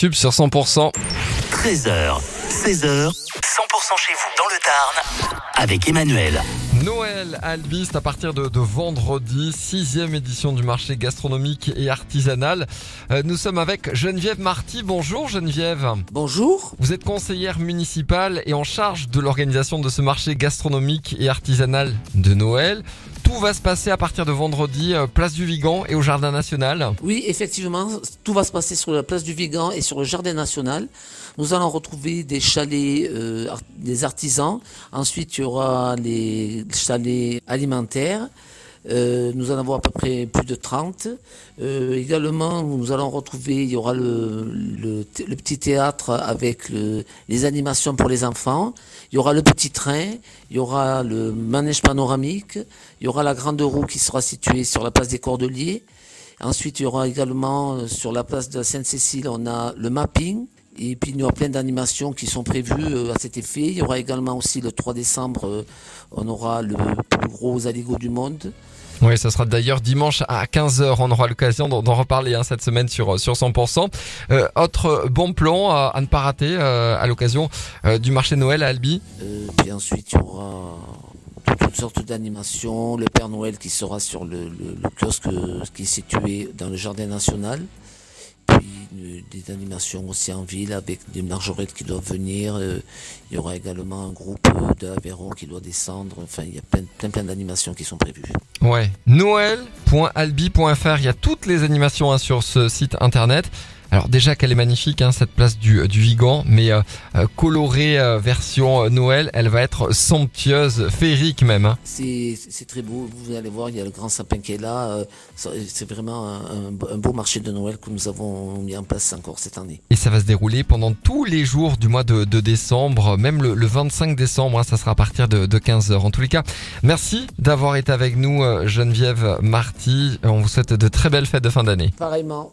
Tube sur 100%. 13h, 16h, 100% chez vous dans le Tarn avec Emmanuel. Noël à Albi, c'est à partir de, de vendredi, sixième édition du marché gastronomique et artisanal. Euh, nous sommes avec Geneviève Marty. Bonjour Geneviève. Bonjour. Vous êtes conseillère municipale et en charge de l'organisation de ce marché gastronomique et artisanal de Noël. Tout va se passer à partir de vendredi, euh, place du Vigan et au Jardin National. Oui, effectivement, tout va se passer sur la place du Vigan et sur le Jardin National. Nous allons retrouver des chalets euh, des artisans. Ensuite, il y aura les chalets alimentaires. Euh, nous en avons à peu près plus de 30. Euh, également, nous allons retrouver, il y aura le, le, le petit théâtre avec le- les animations pour les enfants. Il y aura le petit train, il y aura le manège panoramique, il y aura la grande roue qui sera située sur la place des Cordeliers. Ensuite, il y aura également euh, sur la place de Sainte-Cécile, on a le mapping. Et puis, il y aura plein d'animations qui sont prévues euh, à cet effet. Il y aura également aussi le 3 décembre, euh, on aura le plus gros aligot du monde. Oui, ça sera d'ailleurs dimanche à 15h. On aura l'occasion d'en reparler hein, cette semaine sur, sur 100%. Euh, autre bon plan à, à ne pas rater euh, à l'occasion euh, du marché Noël à Albi? Puis ensuite, il y aura toutes sortes d'animations. Le Père Noël qui sera sur le, le- le kiosque qui est situé dans le Jardin National. Euh, des animations aussi en ville avec des margerettes qui doivent venir. Euh, il y aura également un groupe euh, d'Aveyron qui doit descendre. Enfin, il y a plein, plein, plein d'animations qui sont prévues. Ouais. Noël.albi.fr. Il y a toutes les animations hein, sur ce site internet. Alors déjà qu'elle est magnifique, hein, cette place du, du Vigan, mais euh, euh, colorée euh, version euh, Noël, elle va être somptueuse, féerique même. hein. C'est c'est très beau. Vous allez voir, il y a le grand sapin qui est là. Euh, C'est vraiment un, un- beau marché de Noël que nous avons mis en place encore cette année. Et ça va se dérouler pendant tous les jours du mois de, de décembre, même le, le 25 décembre, hein, ça sera à partir de, de 15h. En tous les cas, merci d'avoir été avec nous, Geneviève Marty. On vous souhaite de très belles fêtes de fin d'année. Pareillement.